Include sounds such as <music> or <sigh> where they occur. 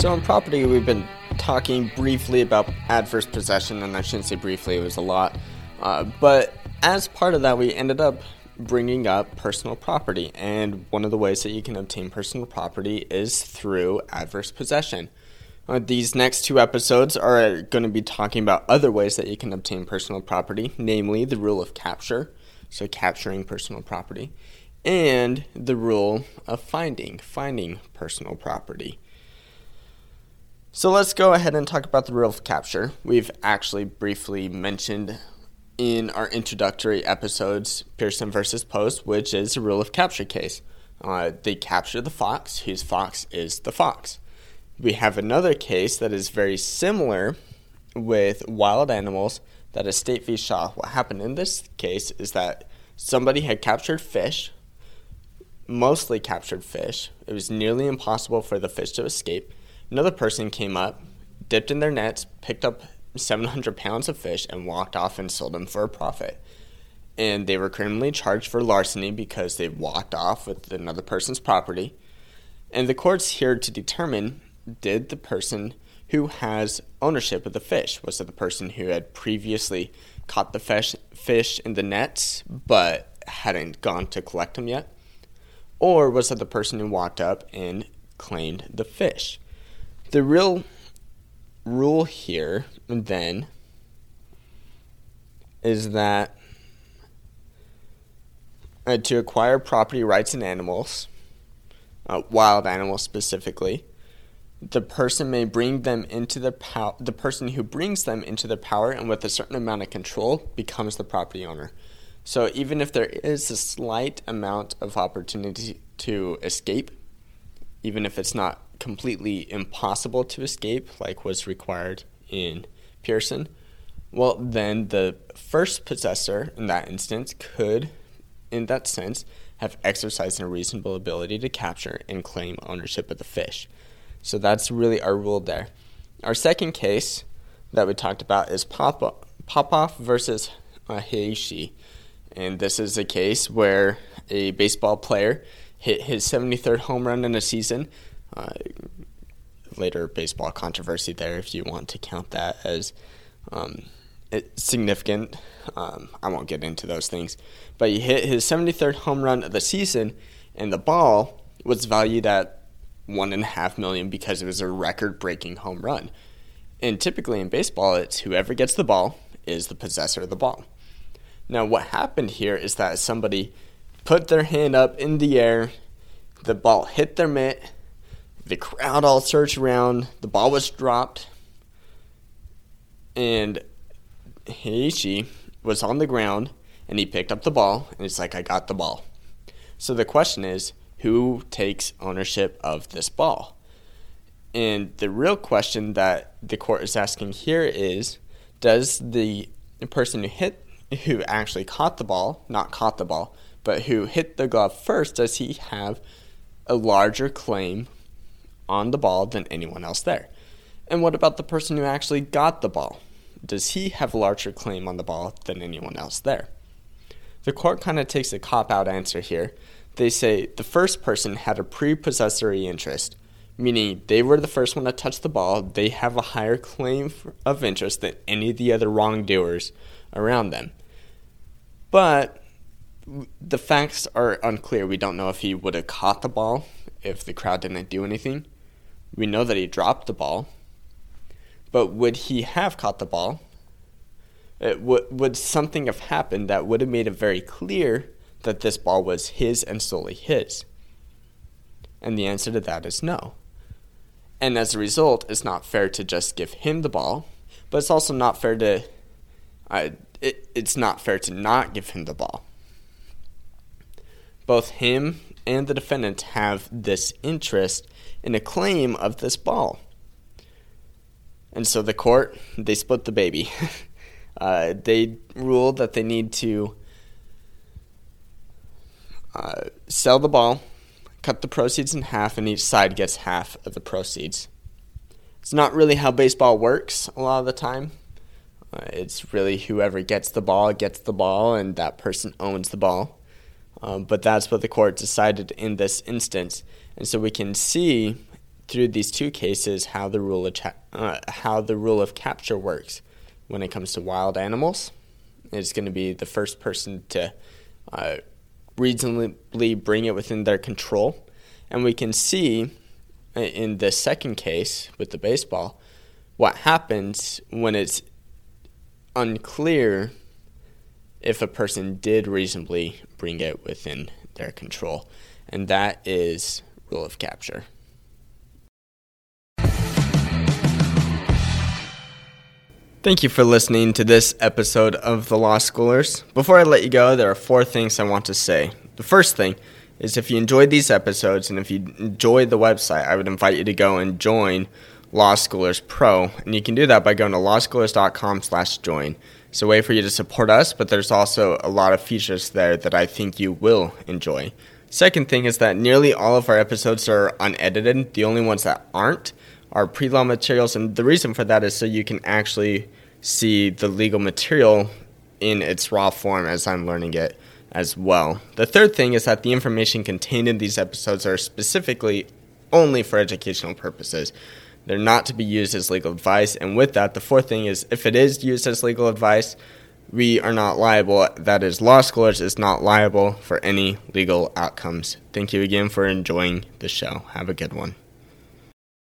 So, in property, we've been talking briefly about adverse possession, and I shouldn't say briefly, it was a lot. Uh, but as part of that, we ended up bringing up personal property, and one of the ways that you can obtain personal property is through adverse possession. Uh, these next two episodes are going to be talking about other ways that you can obtain personal property, namely the rule of capture, so capturing personal property, and the rule of finding, finding personal property. So let's go ahead and talk about the rule of capture. We've actually briefly mentioned in our introductory episodes Pierson versus Post, which is a rule of capture case. Uh, they capture the fox, whose fox is the fox. We have another case that is very similar with wild animals that is State v. Shaw. What happened in this case is that somebody had captured fish, mostly captured fish. It was nearly impossible for the fish to escape. Another person came up, dipped in their nets, picked up 700 pounds of fish, and walked off and sold them for a profit. And they were criminally charged for larceny because they walked off with another person's property. And the court's here to determine did the person who has ownership of the fish was it the person who had previously caught the fish fish in the nets but hadn't gone to collect them yet or was it the person who walked up and claimed the fish the real rule here then is that uh, to acquire property rights in animals uh, wild animals specifically the person may bring them into the power the person who brings them into the power and with a certain amount of control becomes the property owner. So even if there is a slight amount of opportunity to escape even if it's not completely impossible to escape like was required in Pierson well then the first possessor in that instance could in that sense have exercised a reasonable ability to capture and claim ownership of the fish so that's really our rule there. Our second case that we talked about is Pop Popov versus uh, Hayashi. And this is a case where a baseball player hit his 73rd home run in a season. Uh, later baseball controversy there if you want to count that as um, significant. Um, I won't get into those things. But he hit his 73rd home run of the season, and the ball was valued at one and a half million because it was a record breaking home run. And typically in baseball, it's whoever gets the ball is the possessor of the ball. Now, what happened here is that somebody put their hand up in the air, the ball hit their mitt, the crowd all surged around, the ball was dropped, and Hayashi was on the ground and he picked up the ball and it's like, I got the ball. So the question is, who takes ownership of this ball? And the real question that the court is asking here is does the person who hit who actually caught the ball, not caught the ball, but who hit the glove first, does he have a larger claim on the ball than anyone else there? And what about the person who actually got the ball? Does he have a larger claim on the ball than anyone else there? The court kind of takes a cop out answer here they say the first person had a prepossessory interest, meaning they were the first one to touch the ball, they have a higher claim of interest than any of the other wrongdoers around them. But the facts are unclear. We don't know if he would have caught the ball if the crowd didn't do anything. We know that he dropped the ball. But would he have caught the ball? Would, would something have happened that would have made it very clear that this ball was his and solely his? And the answer to that is no. And as a result, it's not fair to just give him the ball, but it's also not fair to. Uh, it, it's not fair to not give him the ball. Both him and the defendant have this interest in a claim of this ball. And so the court, they split the baby. <laughs> uh, they ruled that they need to uh, sell the ball, cut the proceeds in half, and each side gets half of the proceeds. It's not really how baseball works a lot of the time. Uh, it's really whoever gets the ball gets the ball, and that person owns the ball. Um, but that's what the court decided in this instance. And so we can see through these two cases how the rule of cha- uh, how the rule of capture works when it comes to wild animals. It's going to be the first person to uh, reasonably bring it within their control, and we can see uh, in the second case with the baseball what happens when it's unclear if a person did reasonably bring it within their control, and that is rule of capture. Thank you for listening to this episode of The Law Schoolers. Before I let you go, there are four things I want to say. The first thing is if you enjoyed these episodes and if you enjoyed the website, I would invite you to go and join Law Schoolers Pro, and you can do that by going to lawschoolers.com/join. It's a way for you to support us, but there's also a lot of features there that I think you will enjoy. Second thing is that nearly all of our episodes are unedited. The only ones that aren't are pre-law materials, and the reason for that is so you can actually see the legal material in its raw form as I'm learning it as well. The third thing is that the information contained in these episodes are specifically only for educational purposes. They're not to be used as legal advice, and with that, the fourth thing is if it is used as legal advice, we are not liable. That is, Law Schoolers is not liable for any legal outcomes. Thank you again for enjoying the show. Have a good one.